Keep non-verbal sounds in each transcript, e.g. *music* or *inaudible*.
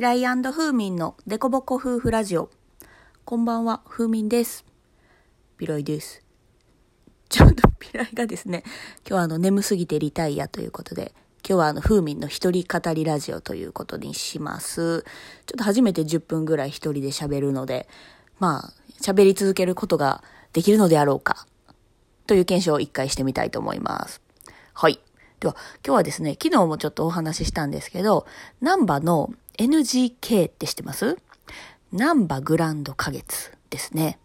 ピライフーミンのデコボコ夫婦ラジオ。こんばんは、フーミンです。ピライです。ちょっとピライがですね、今日はあの眠すぎてリタイアということで、今日はあのフーミンの一人語りラジオということにします。ちょっと初めて10分ぐらい一人で喋るので、まあ、喋り続けることができるのであろうか、という検証を一回してみたいと思います。はい。では、今日はですね、昨日もちょっとお話ししたんですけど、ナンバの NGK って知ってます？ナンバグランド花月ですね。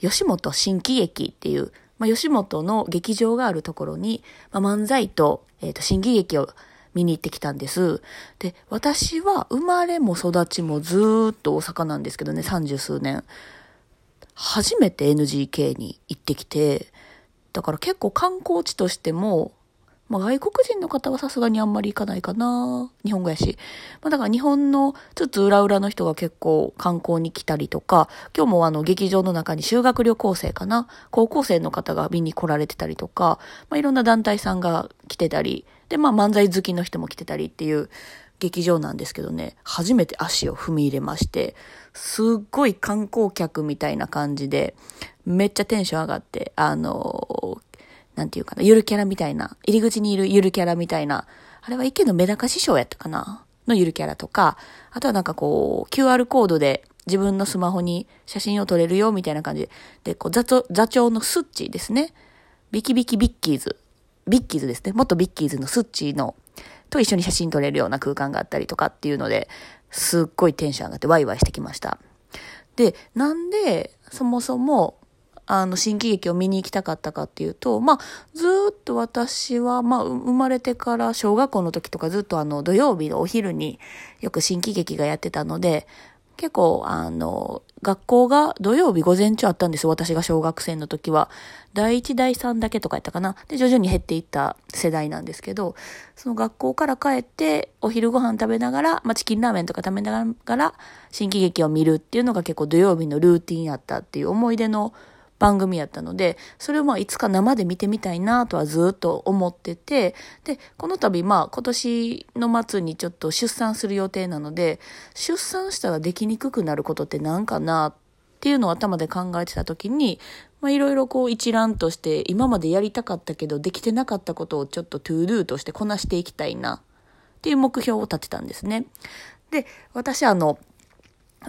吉本新喜劇っていう、まあ、吉本の劇場があるところに、まあ、漫才と、えっ、と、新喜劇を見に行ってきたんです。で、私は生まれも育ちもずっと大阪なんですけどね、三十数年。初めて NGK に行ってきて、だから結構観光地としても、まあ、外国人の方はさすがにあんまり行かないかな。日本語やし。まあ、だから日本のつつ裏裏の人が結構観光に来たりとか、今日もあの劇場の中に修学旅行生かな。高校生の方が見に来られてたりとか、まあ、いろんな団体さんが来てたり、で、まあ漫才好きの人も来てたりっていう劇場なんですけどね、初めて足を踏み入れまして、すっごい観光客みたいな感じで、めっちゃテンション上がって、あのなんていうかな、ゆるキャラみたいな、入り口にいるゆるキャラみたいな、あれは池乃めだか師匠やったかなのゆるキャラとか、あとはなんかこう、QR コードで自分のスマホに写真を撮れるよみたいな感じで、で、こう座長、座長のすっちーですね。ビキビキビッキーズ。ビッキーズですね。元ビッキーズのすっちーの、と一緒に写真撮れるような空間があったりとかっていうので、すっごいテンション上がってワイワイしてきました。で、なんで、そもそも、あの、新喜劇を見に行きたかったかっていうと、まあ、ずっと私は、まあ、生まれてから小学校の時とかずっとあの、土曜日のお昼によく新喜劇がやってたので、結構、あの、学校が土曜日午前中あったんですよ。私が小学生の時は。第1、第3だけとかやったかな。で、徐々に減っていった世代なんですけど、その学校から帰って、お昼ご飯食べながら、まあ、チキンラーメンとか食べながら、新喜劇を見るっていうのが結構土曜日のルーティンやったっていう思い出の番組やったので、それをまあいつか生で見てみたいなとはずっと思ってて、で、この度まあ今年の末にちょっと出産する予定なので、出産したらできにくくなることって何かなっていうのを頭で考えてた時に、まあいろいろこう一覧として今までやりたかったけどできてなかったことをちょっと ToDo としてこなしていきたいなっていう目標を立てたんですね。で、私あの、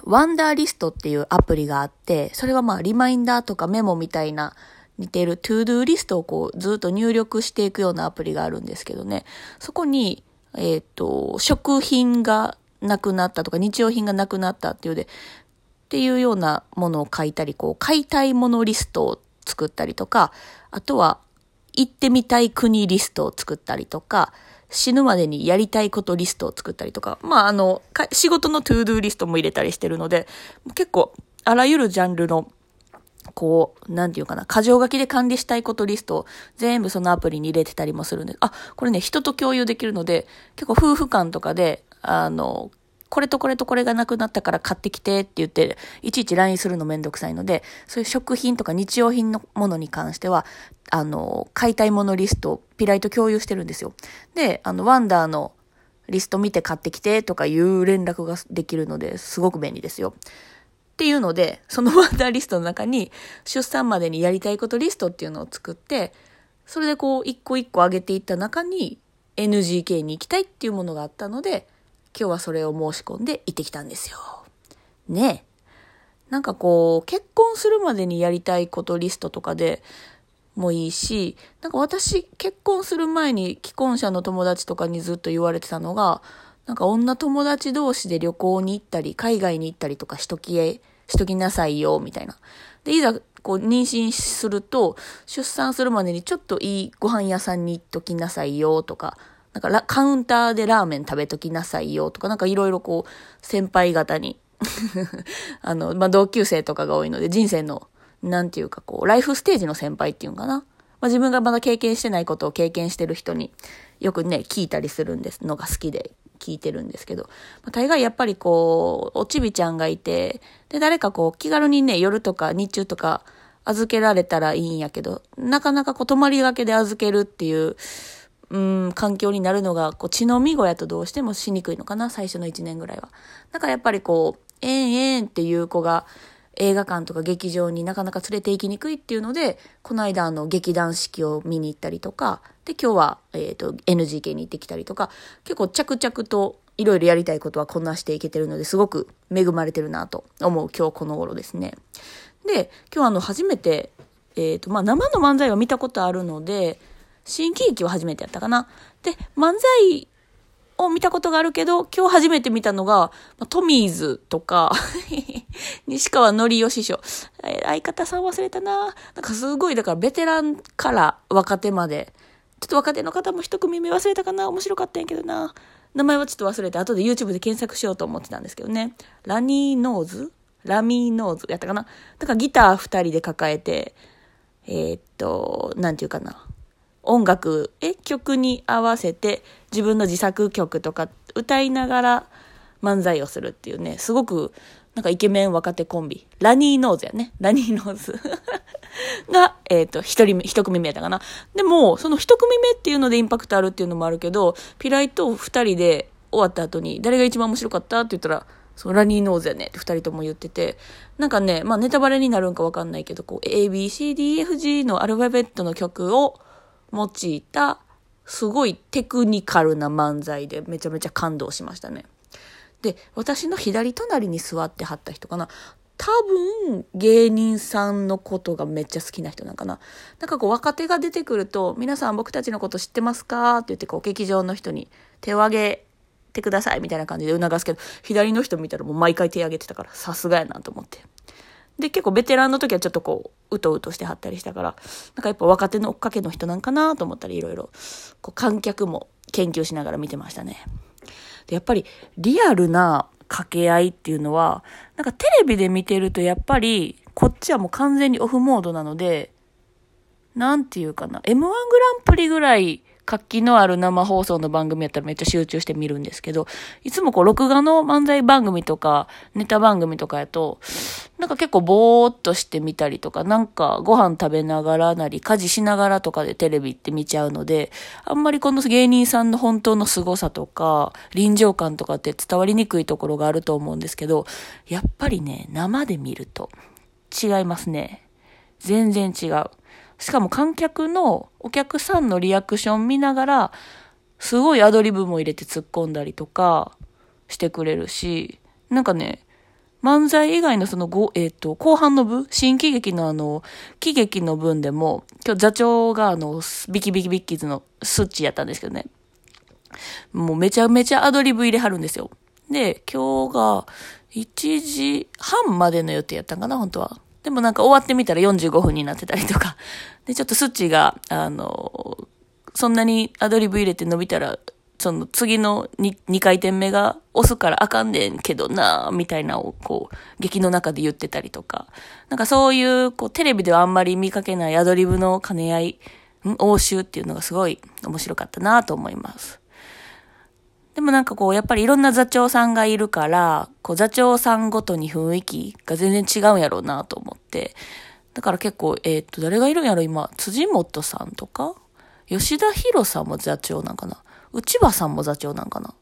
Wunderlist っていうアプリがあって、それはまあリマインダーとかメモみたいな似てる ToDo リストをこうずっと入力していくようなアプリがあるんですけどね、そこに、えっ、と、食品がなくなったとか日用品がなくなったっていうで、っていうようなものを書いたり、こう買いたいものリストを作ったりとか、あとは行ってみたい国リストを作ったりとか、死ぬまでにやりたいことリストを作ったりとか、まあ、あの、仕事の ToDo リストも入れたりしてるので、結構、あらゆるジャンルの、こう、なんていうかな、箇条書きで管理したいことリストを全部そのアプリに入れてたりもするんで、あ、これね、人と共有できるので、結構夫婦間とかで、あの、これとこれとこれがなくなったから買ってきてって言って、いちいち LINE するのめんどくさいので、そういう食品とか日用品のものに関しては、あの、買いたいものリストをピライと共有してるんですよ。で、あの、ワンダーのリスト見て買ってきてとかいう連絡ができるので、すごく便利ですよ。っていうので、その *laughs* ワンダーリストの中に、出産までにやりたいことリストっていうのを作って、それでこう、一個一個上げていった中に、NGK に行きたいっていうものがあったので、今日はそれを申し込んで行ってきたんですよ。ねえ。なんかこう、結婚するまでにやりたいことリストとかでもいいし、なんか私、結婚する前に既婚者の友達とかにずっと言われてたのが、なんか女友達同士で旅行に行ったり、海外に行ったりとかしときえ、しときなさいよ、みたいな。で、いざ、こう、妊娠すると、出産するまでにちょっといいご飯屋さんに行っときなさいよ、とか、なんかカウンターでラーメン食べときなさいよとか、なんかいろいろこう、先輩方に *laughs* あの、まあ、同級生とかが多いので、人生の、なんていうかこう、ライフステージの先輩っていうんかな。まあ、自分がまだ経験してないことを経験してる人によくね、聞いたりするんですのが好きで聞いてるんですけど、まあ、大概やっぱりこう、おちびちゃんがいて、で、誰かこう、気軽にね、夜とか日中とか預けられたらいいんやけど、なかなかこう、泊まりがけで預けるっていう、うん、環境になるのが、こう、血のみ子やとどうしてもしにくいのかな、最初の1年ぐらいは。だからやっぱりこう、えんえんっていう子が、映画館とか劇場になかなか連れて行きにくいっていうので、この間あの劇団四季を見に行ったりとか、で今日は、えっ、ー、と NGK に行ってきたりとか、結構着々といろいろやりたいことはこなしていけてるのですごく恵まれてるなと思う今日この頃ですね。で、今日あの初めて、えっ、ー、とまあ生の漫才は見たことあるので、新喜劇は初めてやったかな。で、漫才を見たことがあるけど、今日初めて見たのが、トミーズとか *laughs* 西川のりよ師匠。相方さん忘れたな。なんかすごい、だからベテランから若手まで。ちょっと若手の方も一組目忘れたかな面白かったんやけどな。名前はちょっと忘れて、後で YouTube で検索しようと思ってたんですけどね。ラニーノーズ？ラミーノーズやったかなだからギター二人で抱えて、えー、っと、なんていうかな。音楽、え、曲に合わせて自分の自作曲とか歌いながら漫才をするっていうね、すごくなんかイケメン若手コンビ。ラニーノーズやね。ラニーノーズ *laughs* が、えっ、ー、と、一人目、一組目やったかな。でも、その一組目っていうのでインパクトあるっていうのもあるけど、ピライと二人で終わった後に、誰が一番面白かったって言ったら、そう、ラニーノーズやねって二人とも言ってて、なんかね、まあネタバレになるんかわかんないけど、こう、A, B, C, D, F, G のアルファベットの曲を、用いた、すごいテクニカルな漫才でめちゃめちゃ感動しましたね。で、私の左隣に座ってはった人かな。多分、芸人さんのことがめっちゃ好きな人なんかな。なんかこう、若手が出てくると、皆さん僕たちのこと知ってますか？って言って、こう、劇場の人に手を挙げてくださいみたいな感じで促すけど、左の人見たらもう毎回手挙げてたから、さすがやなと思って。で、結構ベテランの時はちょっとこう、うとうとしてはったりしたから、なんかやっぱ若手の追っかけの人なんかなと思ったり、いろいろ、こう、観客も研究しながら見てましたね。で、やっぱり、リアルな掛け合いっていうのは、なんかテレビで見てるとやっぱり、こっちはもう完全にオフモードなので、なんていうかな、M1 グランプリぐらい活気のある生放送の番組やったらめっちゃ集中して見るんですけど、いつもこう、録画の漫才番組とか、ネタ番組とかやと、なんか結構ぼーっとしてみたりとか、なんかご飯食べながらなり、家事しながらとかでテレビって見ちゃうので、あんまりこの芸人さんの本当の凄さとか、臨場感とかって伝わりにくいところがあると思うんですけど、やっぱりね、生で見ると違いますね。全然違う。しかも観客のお客さんのリアクション見ながら、すごいアドリブも入れて突っ込んだりとかしてくれるし、なんかね、漫才以外のそのご、えっ、ー、と、後半の部、新喜劇のあの、喜劇の分でも、今日座長があの、ビキビキビッキーズのスッチやったんですけどね。もうめちゃめちゃアドリブ入れはるんですよ。で、今日が1時半までの予定やったんかな、本当は。でもなんか終わってみたら45分になってたりとか。*laughs* で、ちょっとスッチが、あの、そんなにアドリブ入れて伸びたら、その次の 2, 2回転目が押すからあかんねんけどなみたいなをこう、劇の中で言ってたりとか。なんかそういう、こう、テレビではあんまり見かけないアドリブの兼ね合い、応酬っていうのがすごい面白かったなと思います。でもなんかこう、やっぱりいろんな座長さんがいるから、こう座長さんごとに雰囲気が全然違うんやろうなと思って。だから結構、えっ、と、誰がいるんやろ今、辻元さんとか？吉田博さんも座長なんかな？内場さんも座長なんかな？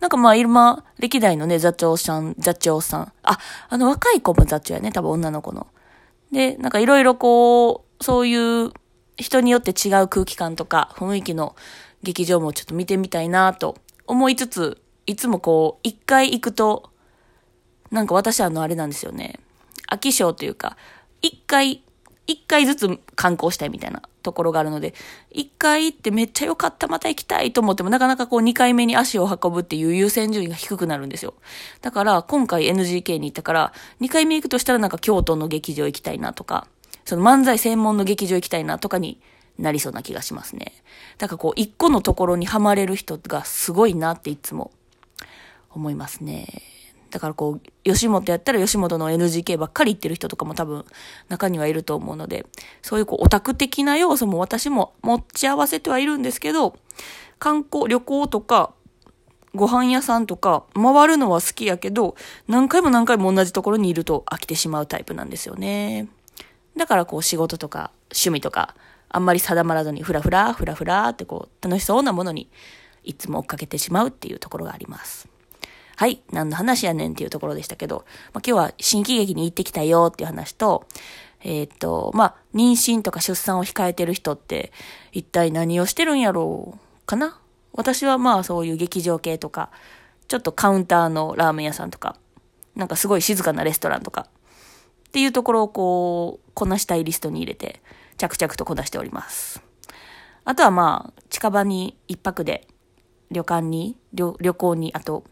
なんかまあ今、歴代のね、座長さん、座長さん。あ、あの若い子も座長やね、多分女の子の。で、なんかいろいろこう、そういう人によって違う空気感とか雰囲気の劇場もちょっと見てみたいなと思いつつ、いつもこう、一回行くと、なんか私あのあれなんですよね。飽き性というか、一回、一回ずつ観光したいみたいなところがあるので、一回行ってめっちゃ良かった、また行きたいと思っても、なかなかこう二回目に足を運ぶっていう優先順位が低くなるんですよ。だから今回 NGK に行ったから、二回目行くとしたらなんか京都の劇場行きたいなとか、その漫才専門の劇場行きたいなとかになりそうな気がしますね。だからこう、一個のところにはまれる人がすごいなっていつも思いますね。だからこう、吉本やったら吉本の NGK ばっかり行ってる人とかも多分中にはいると思うので、そういうこうオタク的な要素も私も持ち合わせてはいるんですけど、観光、旅行とか、ご飯屋さんとか回るのは好きやけど、何回も何回も同じところにいると飽きてしまうタイプなんですよね。だからこう仕事とか趣味とかあんまり定まらずにふらふら、ふらふらってこう、楽しそうなものにいつも追っかけてしまうっていうところがあります。はい、何の話やねんっていうところでしたけど、まあ、今日は新喜劇に行ってきたよっていう話と、えっ、と、まあ、妊娠とか出産を控えてる人って、一体何をしてるんやろうかな？私はまあそういう劇場系とか、ちょっとカウンターのラーメン屋さんとか、なんかすごい静かなレストランとか、っていうところをこう、こなしたいリストに入れて、着々とこなしております。あとはまあ、近場に一泊で、旅館に、旅行に、あと、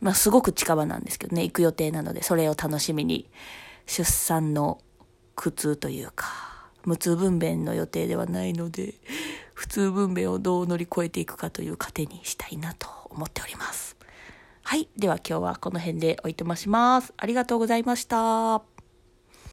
まあすごく近場なんですけどね、行く予定なので、それを楽しみに、出産の苦痛というか、無痛分娩の予定ではないので、普通分娩をどう乗り越えていくかという糧にしたいなと思っております。はい。では今日はこの辺でおいとまします。ありがとうございました。